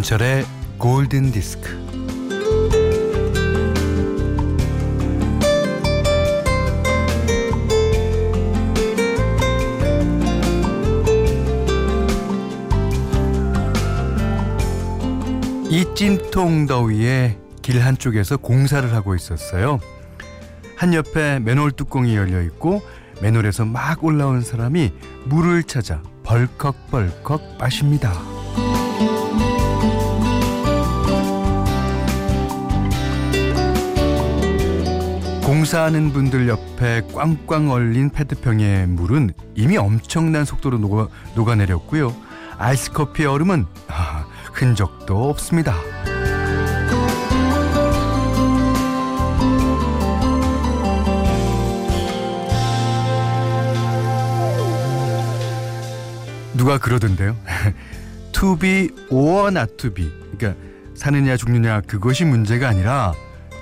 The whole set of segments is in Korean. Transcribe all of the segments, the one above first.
김현철의 골든 디스크. 이 찜통 더위에 길 한쪽에서 공사를 하고 있었어요. 한 옆에 맨홀 뚜껑이 열려 있고 맨홀에서 막 올라온 사람이 물을 찾아 벌컥벌컥 마십니다. 공사하는 분들 옆에 꽝꽝 얼린 페트병의 물은 이미 엄청난 속도로 녹아, 녹아내렸고요. 아이스커피의 얼음은 아, 흔적도 없습니다. 누가 그러던데요. not to be. 그러니까 사느냐 죽느냐 그것이 문제가 아니라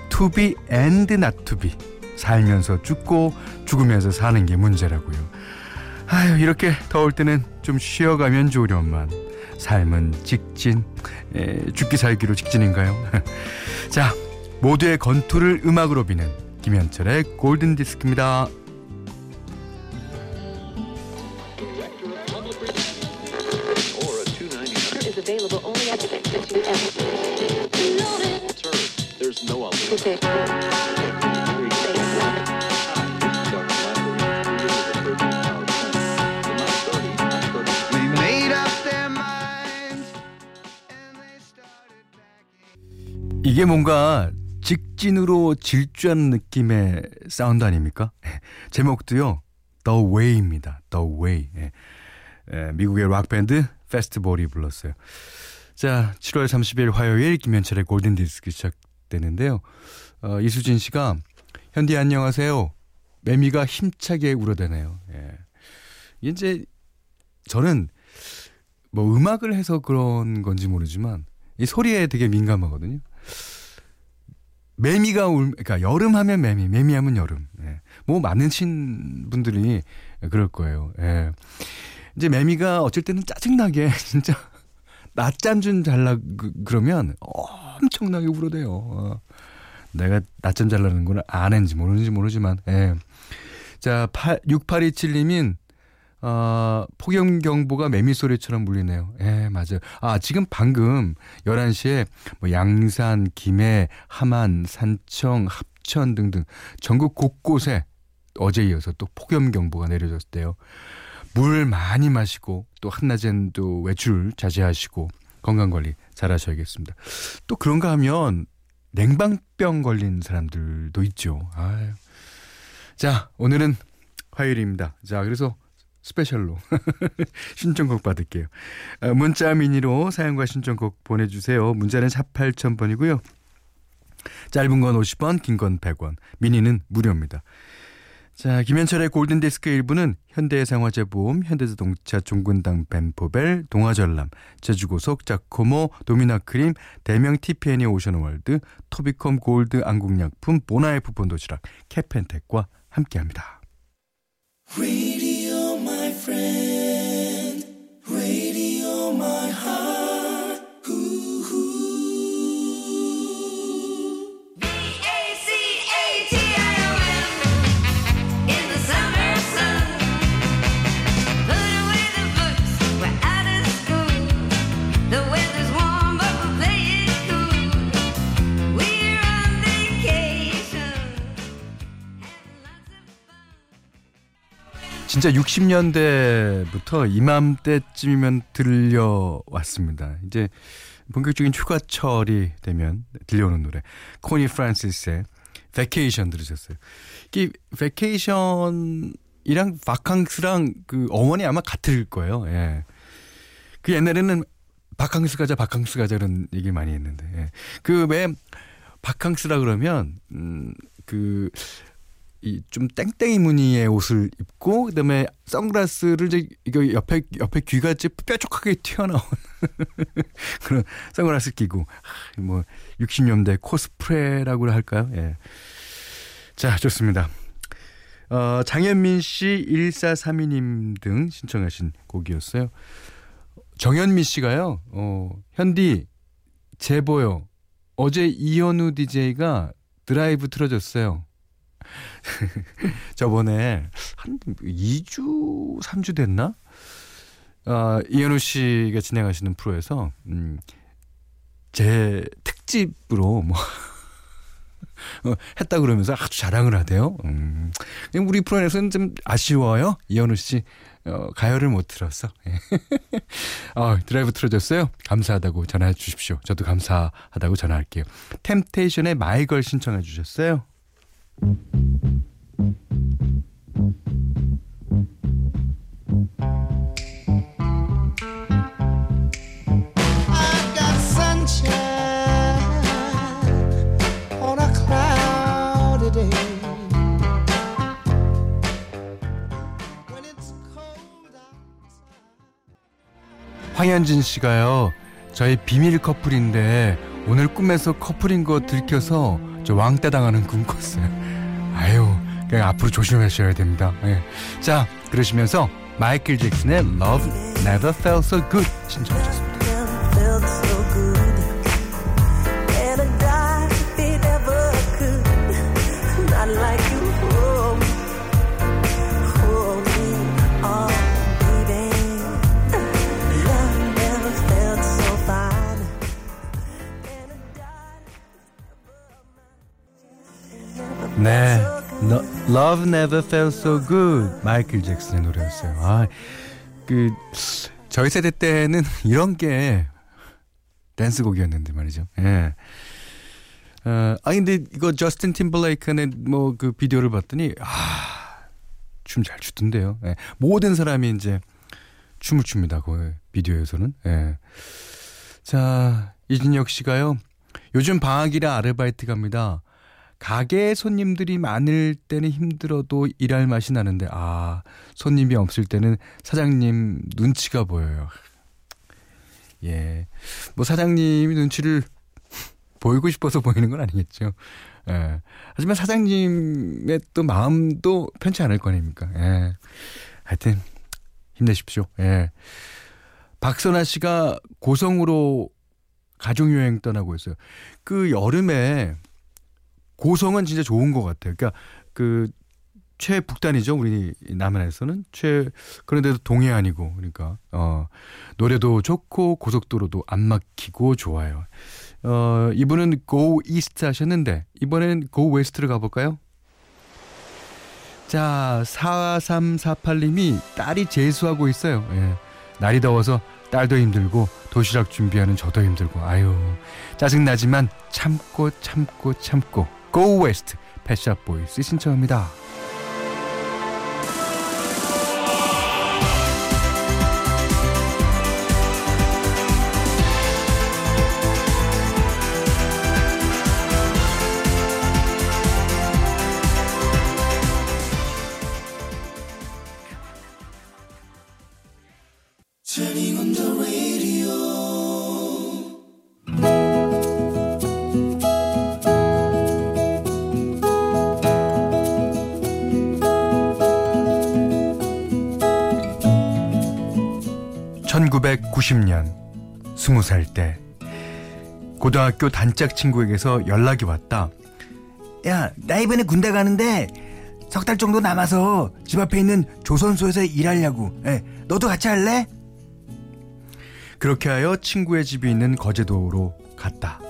to be and not to be. 살면서 죽고 죽으면서 사는 게 문제라고요. 아유 이렇게 더울 때는 좀 쉬어가면 좋으련만 삶은 직진 에, 죽기 살기로 직진인가요? 자 모두의 건투를 음악으로 비는 김현철의 골든 디스크입니다. 이게 뭔가 직진으로 질주하는 느낌의 사운드 아닙니까? 제목도요. The Way입니다. The Way. 예. 예, 미국의 락밴드 패스트볼이 불렀어요. 자, 7월 30일 화요일 김현철의 골든 디스크 시작되는데요. 어, 이수진 씨가 현디 안녕하세요. 매미가 힘차게 울어대네요. 예. 이제 저는 뭐 음악을 해서 그런 건지 모르지만 이 소리에 되게 민감하거든요. 매미가 울, 그러니까 여름 하면 매미, 매미 하면 여름. 예. 뭐 많으신 분들이 그럴 거예요. 예. 이제 매미가 어쩔 때는 짜증나게 진짜 낮잠 좀 잘라 그, 그러면 엄청나게 울어대요. 어. 내가 낮잠 잘라는 걸 아는지 모르는지 모르지만 예. 자, 8, 6827님인 어, 폭염 경보가 매미 소리처럼 울리네요. 예, 맞아요. 아, 지금 방금 11시에 뭐 양산, 김해, 함안, 산청, 합천 등등 전국 곳곳에 어제 이어서 또 폭염 경보가 내려졌대요. 물 많이 마시고 또 한낮엔 또 외출 자제하시고 건강 관리 잘 하셔야겠습니다. 또 그런가 하면 냉방병 걸린 사람들도 있죠. 아유. 자, 오늘은 화요일입니다. 자, 그래서 스페셜로 신청곡 받을게요. 어, 문자 미니로 사연과 신청곡 보내주세요. 문자는 4 8000번이고요. 짧은 건 50원, 긴 건 100원, 미니는 무료입니다. 자, 김현철의 골든디스크 1부는 현대해상화재보험, 현대자동차 종근당 벤포벨, 동아전람, 제주고속, 자코모, 도미나크림, 대명 TPN이 오션월드, 토비컴 골드 안국약품, 보나이프 본도시락, 캐펜텍과 함께합니다. My friend. 진짜 60년대부터 이맘때쯤이면 들려왔습니다. 이제 본격적인 휴가철이 되면 들려오는 노래 코니 프란시스의 Vacation 들으셨어요. 이 vacation이랑 바캉스랑 그 어원이 아마 같을 거예요. 예. 그 옛날에는 바캉스 가자 바캉스 가자 이런 얘기 많이 했는데 예. 그왜 바캉스라 그러면 음그 이좀 땡땡이 무늬의 옷을 입고 그다음에 선글라스를 이제 이거 옆에 옆에 귀가 이제 뾰족하게 튀어나온 그런 선글라스 끼고 하, 뭐 60년대 코스프레라고 할까요? 예. 자, 좋습니다. 어, 장현민 씨, 1432님 등 신청하신 곡이었어요. 정현미 씨가요, 어, 현디, 제보요. 어제 이현우 DJ가 드라이브 틀어줬어요. 저번에 한 2주, 3주 됐나? 아, 이현우 씨가 진행하시는 프로에서, 음, 제 특집으로 뭐, 어, 했다 그러면서 아주 자랑을 하대요. 음, 우리 프로에서는 좀 아쉬워요. 이현우 씨, 어, 가요를 못 들었어. 예. 아, 드라이브 틀어줬어요? 감사하다고 전화해 주십시오. 저도 감사하다고 전화할게요. 템테이션의 마이걸 신청해 주셨어요. 황현진 씨가요. 저희 비밀 커플인데 오늘 꿈에서 커플인 거 들켜서 저 왕따 당하는 꿈 꿨어요. 그냥 앞으로 조심하셔야 됩니다. 예. 자, 그러시면서 마이클 잭슨의 Love Never Felt So Good 신청하셨습니다. Love Never Felt So Good 마이클 잭슨의 노래였어요. 아, 그 저희 세대 때는 이런 게 댄스곡이었는데 말이죠. 예. 어, 아 근데 이거 저스틴 팀벌레이크의 뭐 그 비디오를 봤더니 아, 춤 잘 추던데요. 예. 모든 사람이 이제 춤을 춥니다. 그 비디오에서는. 예. 자, 이진혁 씨가요. 요즘 방학이라 아르바이트 갑니다. 가게에 손님들이 많을 때는 힘들어도 일할 맛이 나는데 아 손님이 없을 때는 사장님 눈치가 보여요. 예, 뭐 사장님이 눈치를 보이고 싶어서 보이는 건 아니겠죠. 예. 하지만 사장님의 또 마음도 편치 않을 거 아닙니까. 예. 하여튼 힘내십시오. 예. 박선아 씨가 고성으로 가족 여행 떠나고 있어요. 그 여름에 고성은 진짜 좋은 것 같아요. 그러니까 그 최북단이죠. 우리 남한에서는 최 그런데도 동해안이고 그러니까 어 노래도 좋고 고속도로도 안 막히고 좋아요. 어 이분은 go east 하셨는데 이번엔 go west로 가볼까요? 자 4348님이 딸이 재수하고 있어요. 예. 날이 더워서 딸도 힘들고 도시락 준비하는 저도 힘들고 아유 짜증 나지만 참고 참고 참고 go west 패샷 보이스 신청합니다. (1990년) 스무 살때 고등학교 단짝 친구에게서 연락이 왔다 야, 나 이번에 군대 가는데 석 달 정도 남아서 집 앞에 있는 조선소에서 일하려고. 예, 너도 같이 할래? 그렇게 하여 친구의 집이 있는 거제도로 갔다.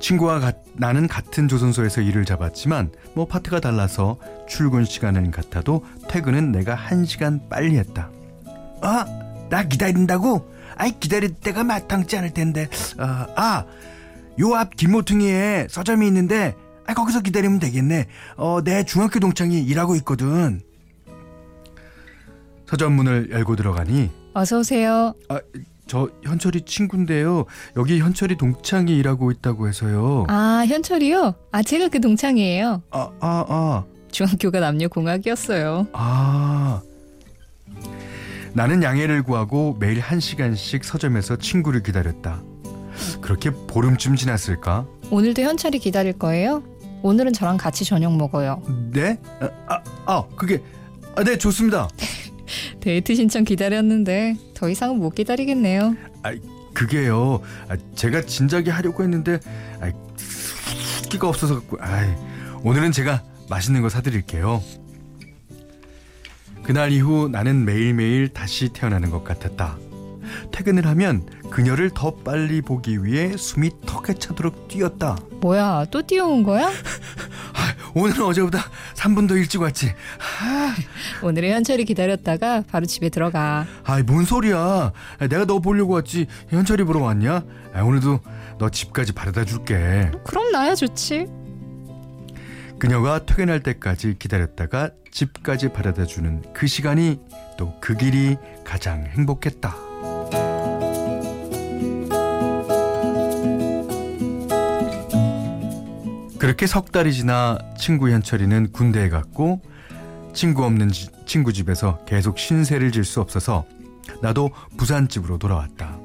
친구와 가- 나는 같은 조선소에서 일을 잡았지만 뭐 파트가 달라서 출근 시간은 같아도 퇴근은 내가 한 시간 빨리 했다. 어? 나 기다린다고? 아이, 기다릴 때가 마땅치 않을 텐데. 아, 아, 요 앞 김모퉁이에 서점이 있는데, 아, 거기서 기다리면 되겠네. 어, 내 중학교 동창이 일하고 있거든. 서점 문을 열고 들어가니 어서 오세요. 아, 저 현철이 친구인데요. 여기 현철이 동창이 일하고 있다고 해서요. 아, 현철이요? 아, 제가 그 동창이에요. 아, 아, 아. 중학교가 남녀공학이었어요. 아. 나는 양해를 구하고 매일 한 시간씩 서점에서 친구를 기다렸다. 그렇게 보름쯤 지났을까? 오늘도 현철이 기다릴 거예요? 오늘은 저랑 같이 저녁 먹어요. 네? 아, 아, 아 그게 아, 네 좋습니다. 데이트 신청 기다렸는데 더 이상은 못 기다리겠네요. 아, 그게요. 아, 제가 진작에 하려고 했는데 아, 끼가 없어서 갖고. 아이, 오늘은 제가 맛있는 거 사드릴게요. 그날 이후 나는 매일매일 다시 태어나는 것 같았다. 퇴근을 하면 그녀를 더 빨리 보기 위해 숨이 턱에 차도록 뛰었다. 뭐야, 또 뛰어온 거야? 오늘은 어제보다 3분 더 일찍 왔지. 오늘은 현철이 기다렸다가 바로 집에 들어가. 아이 뭔 소리야. 내가 너 보려고 왔지. 현철이 보러 왔냐? 아, 오늘도 너 집까지 바래다 줄게. 그럼 나야 좋지. 그녀가 퇴근할 때까지 기다렸다가 집까지 바래다 주는 그 시간이 또 그 길이 가장 행복했다. 그렇게 석 달이 지나 친구 현철이는 군대에 갔고 친구 없는 지- 친구 집에서 계속 신세를 질 수 없어서 나도 부산 집으로 돌아왔다.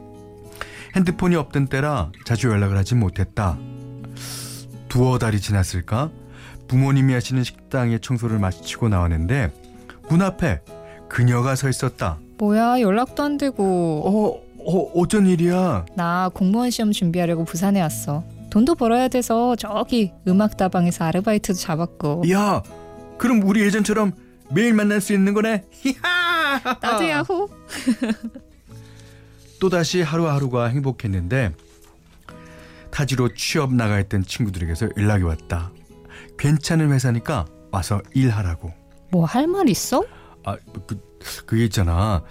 핸드폰이 없던 때라 자주 연락을 하지 못했다. 두어 달이 지났을까? 부모님이 하시는 식당의 청소를 마치고 나왔는데 문 앞에 그녀가 서 있었다. 뭐야, 연락도 안 되고. 어, 어 어쩐 일이야? 나 공무원 시험 준비하려고 부산에 왔어. 돈도 벌어야 돼서 저기 음악다방에서 아르바이트도 잡았고. 야, 그럼 우리 예전처럼 매일 만날 수 있는 거네. 히하! 나도 야호. 또다시 하루하루가 행복했는데 타지로 취업 나가 있던 친구들에게서 연락이 왔다. 괜찮은 회사니까 와서 일하라고. 뭐 할 말 있어? 아, 그 그게 있잖아.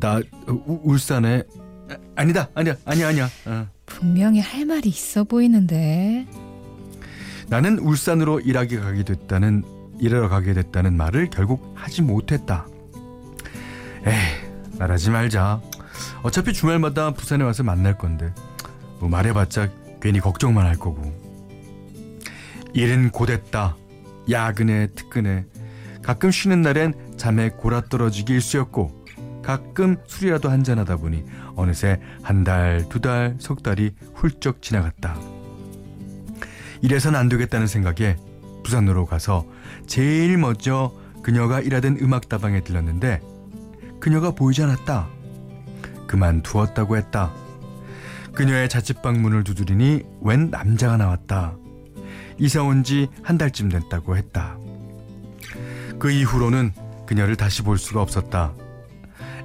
나 우- 울산에 아, 아니다. 아니야. 아니야. 아니야. 어. 분명히 할 말이 있어 보이는데. 나는 울산으로 일하게 가게 됐다는 일하러 가게 됐다는 말을 결국 하지 못했다. 에이, 말하지 말자. 어차피 주말마다 부산에 와서 만날 건데 뭐 말해봤자 괜히 걱정만 할 거고. 일은 고됐다. 야근에 특근에 가끔 쉬는 날엔 잠에 골아 떨어지기 일쑤였고 가끔 술이라도 한잔하다 보니 어느새 한 달, 두 달, 석 달이 훌쩍 지나갔다. 이래선 안 되겠다는 생각에 부산으로 가서 제일 먼저 그녀가 일하던 음악다방에 들렀는데 그녀가 보이지 않았다. 그만두었다고 했다. 그녀의 자취방 문을 두드리니 웬 남자가 나왔다. 이사 온 지 한 달쯤 됐다고 했다. 그 이후로는 그녀를 다시 볼 수가 없었다.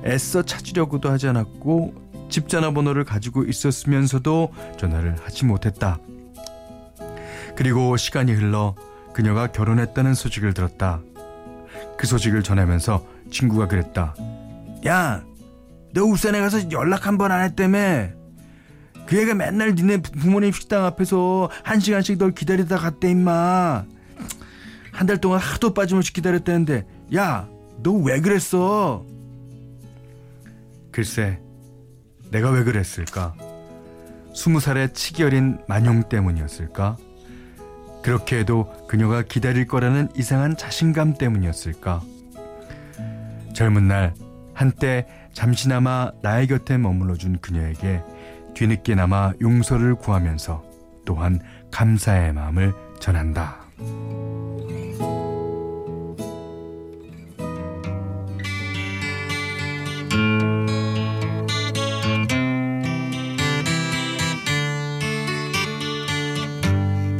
애써 찾으려고도 하지 않았고 집 전화번호를 가지고 있었으면서도 전화를 하지 못했다. 그리고 시간이 흘러 그녀가 결혼했다는 소식을 들었다. 그 소식을 전하면서 친구가 그랬다. 야, 너 울산에 가서 연락 한 번 안 했다며? 그 애가 맨날 니네 부- 부모님 식당 앞에서 한 시간씩 널 기다리다 갔대 임마. 한 달 동안 하도 빠짐없이 기다렸다는데, 야, 너 왜 그랬어? 글쎄, 내가 왜 그랬을까? 스무 살의 치기 어린 만용 때문이었을까? 그렇게 해도 그녀가 기다릴 거라는 이상한 자신감 때문이었을까? 젊은 날 한때 잠시나마 나의 곁에 머물러준 그녀에게 뒤늦게나마 용서를 구하면서 또한 감사의 마음을 전한다.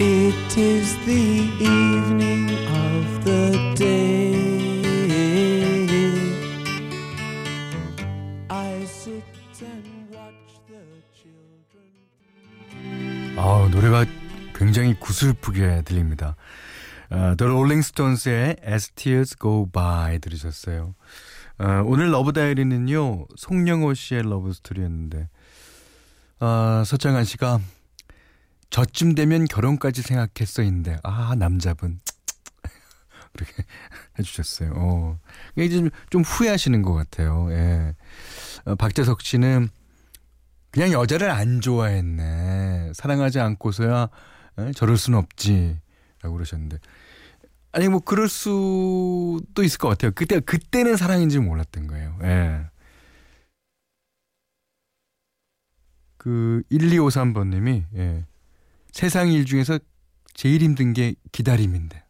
It is the 노래가 굉장히 구슬프게 들립니다. 어, The Rolling Stones의 As Tears Go By 들으셨어요. 어, 오늘 러브 다이어리는요 송영호 씨의 러브 스토리였는데 어, 서창한 씨가 저쯤 되면 결혼까지 생각했어인데 아 남자분 그렇게 해주셨어요. 어. 좀, 좀 후회하시는 것 같아요. 예. 어, 박재석 씨는 그냥 여자를 안 좋아했네. 사랑하지 않고서야 에? 저럴 순 없지. 라고 그러셨는데. 아니, 뭐, 그럴 수도 있을 것 같아요. 그때, 그때는 사랑인지 몰랐던 거예요. 예. 그, 1253번 님이, 예. 세상 일 중에서 제일 힘든 게 기다림인데.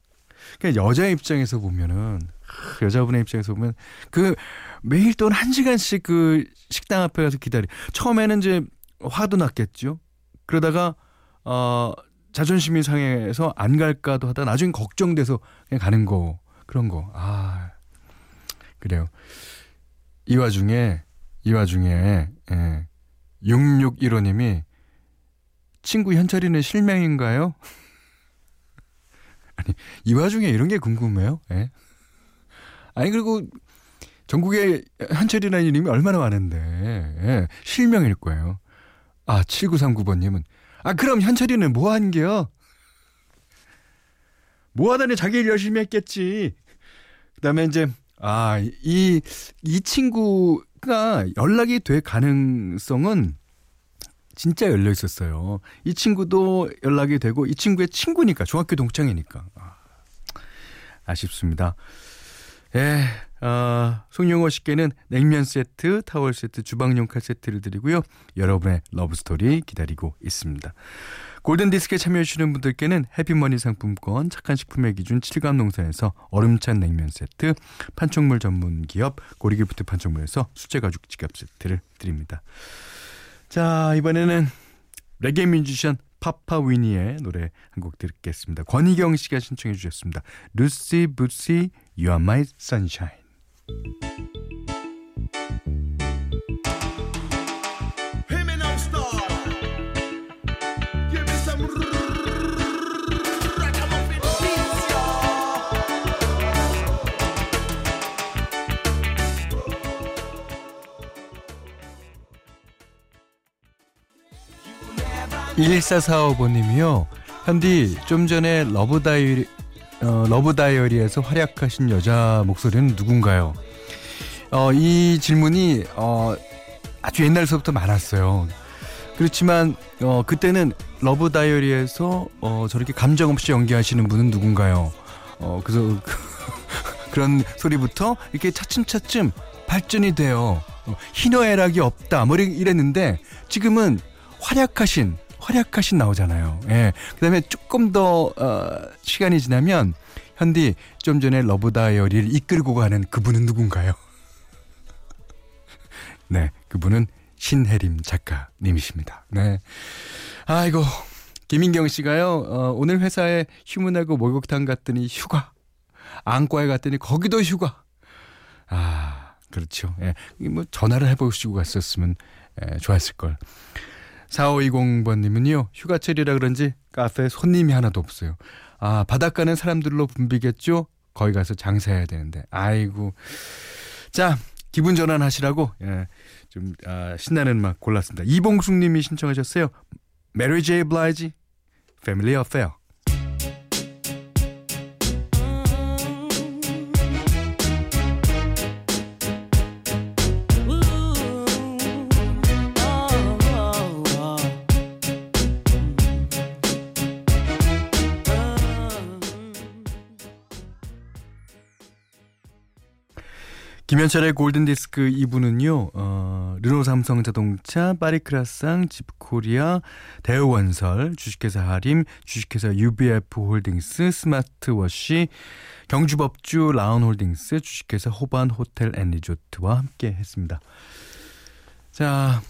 그러니까 여자 입장에서 보면은, 하, 여자분의 입장에서 보면, 그, 매일 또한 시간씩 그 식당 앞에 가서 기다리. 처음에는 이제 화도 났겠죠. 그러다가 어 자존심이 상해서 안 갈까도 하다 나중에 걱정돼서 그냥 가는 거 그런 거. 아 그래요. 이 와중에 이 와중에 예. 6615님이 친구 현철이는 실명인가요? 아니 이 와중에 이런 게 궁금해요. 예. 아니 그리고 전국에 현철이라는 이름이 얼마나 많은데 예. 실명일 거예요. 아 7939번님은 아 그럼 현철이는 뭐 한 게요? 뭐 하다니 자기 일 열심히 했겠지. 그다음에 이제 아이이 이 친구가 연락이 될 가능성은 진짜 열려 있었어요. 이 친구도 연락이 되고 이 친구의 친구니까 중학교 동창이니까 아, 아쉽습니다. 예, 어, 송영호 씨께는 냉면 세트, 타월 세트, 주방용 칼 세트를 드리고요. 여러분의 러브 스토리 기다리고 있습니다. 골든 디스크에 참여해주시는 분들께는 해피머니 상품권, 착한 식품의 기준 칠갑 농산에서 얼음찬 냉면 세트, 판촉물 전문 기업 고리기프트 판촉물에서 수제 가죽 지갑 세트를 드립니다. 자, 이번에는 레게 뮤지션 파파 위니의 노래 한 곡 듣겠습니다. 권희경 씨가 신청해 주셨습니다. 루시 부시 You Are My Sunshine. 1445번님이요. 현디 좀 전에 러브 다이어리 어, 러브 다이어리에서 활약하신 여자 목소리는 누군가요? 어, 이 질문이 어, 아주 옛날서부터 많았어요. 그렇지만 어, 그때는 러브 다이어리에서 어, 저렇게 감정 없이 연기하시는 분은 누군가요? 어, 그래서 그런 소리부터 이렇게 차츰차츰 발전이 돼요. 어, 희노애락이 없다. 뭐 이랬는데 지금은 활약하신 활약하신 나오잖아요. 예. 그다음에 조금 더 어, 시간이 지나면 현디 좀 전에 러브 다이어리를 이끌고 가는 그분은 누군가요? 네, 그분은 신혜림 작가님이십니다. 네. 아이고 김인경 씨가요. 어, 오늘 회사에 휴무하고 목욕탕 갔더니 휴가. 안과에 갔더니 거기도 휴가. 아, 그렇죠. 예. 이뭐 전화를 해보시고 갔었으면 예, 좋았을 걸. 4520번님은요, 휴가철이라 그런지 카페에 손님이 하나도 없어요. 아, 바닷가는 사람들로 붐비겠죠? 거기 가서 장사해야 되는데. 아이고. 자, 기분 전환하시라고, 예, 좀, 아, 신나는 음악 골랐습니다. 이봉숙 님이 신청하셨어요. 메리 제이 블라이지, Family Affair. 김현철의 골든디스크 2부는요, 어, 르노 삼성 자동차, 파리크라상, 집코리아, 대우건설, 주식회사 하림, 주식회사 UBF 홀딩스, 스마트워시, 경주법주 라운 홀딩스, 주식회사 호반 호텔 앤 리조트와 함께 했습니다. 자,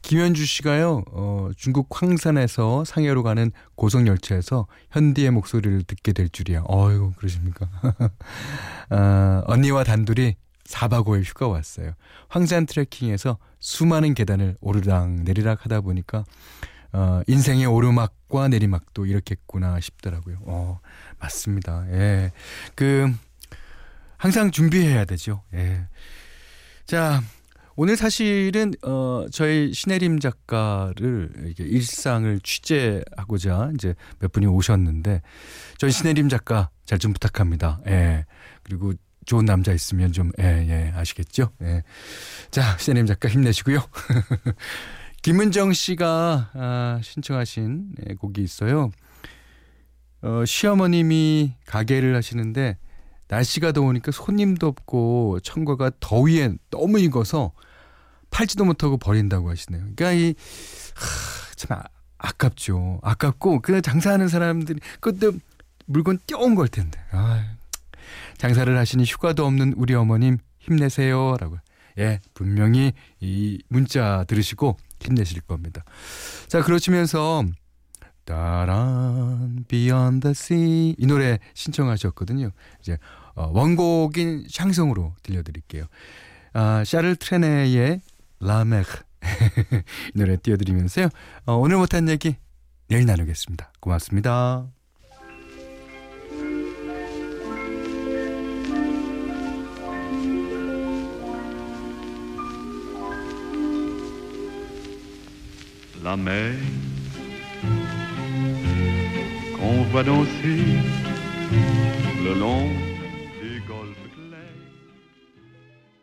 김현주 씨가요, 어, 중국 황산에서 상해로 가는 고속열차에서 현디의 목소리를 듣게 될 줄이야. 어이구, 그러십니까? 아, 언니와 단둘이 4박 5일 휴가 왔어요. 황산 트레킹에서 수많은 계단을 오르락 내리락 하다 보니까, 어, 인생의 오르막과 내리막도 이렇겠구나 싶더라고요. 어, 맞습니다. 예. 그, 항상 준비해야 되죠. 예. 자, 오늘 사실은 어 저희 신혜림 작가를 이게 일상을 취재하고자 이제 몇 분이 오셨는데 저희 신혜림 작가 잘 좀 부탁합니다. 예. 그리고 좋은 남자 있으면 좀 예, 예, 아시겠죠? 예. 자, 신혜림 작가 힘내시고요. 김은정 씨가 아, 신청하신 예, 곡이 있어요. 어, 시어머님이 가게를 하시는데 날씨가 더우니까 손님도 없고 청과가 더위에 너무 익어서 팔지도 못하고 버린다고 하시네요. 그러니까 이, 하, 참 아, 아깝죠. 아깝고 그 장사하는 사람들이 그것도 물건 띄운 걸 텐데. 아, 장사를 하시니 휴가도 없는 우리 어머님 힘내세요 라고. 예, 분명히 이 문자 들으시고 힘내실 겁니다. 자, 그러시면서 따란 Beyond the Sea 이 노래 신청하셨거든요. 이제 어, 원곡인 샹송으로 들려드릴게요. 아, 샤를 트레네의 라메크 이 노래 띄워드리면서요. 어, 오늘 못한 얘기 내일 나누겠습니다. 고맙습니다. La mer qu'on voit danser le long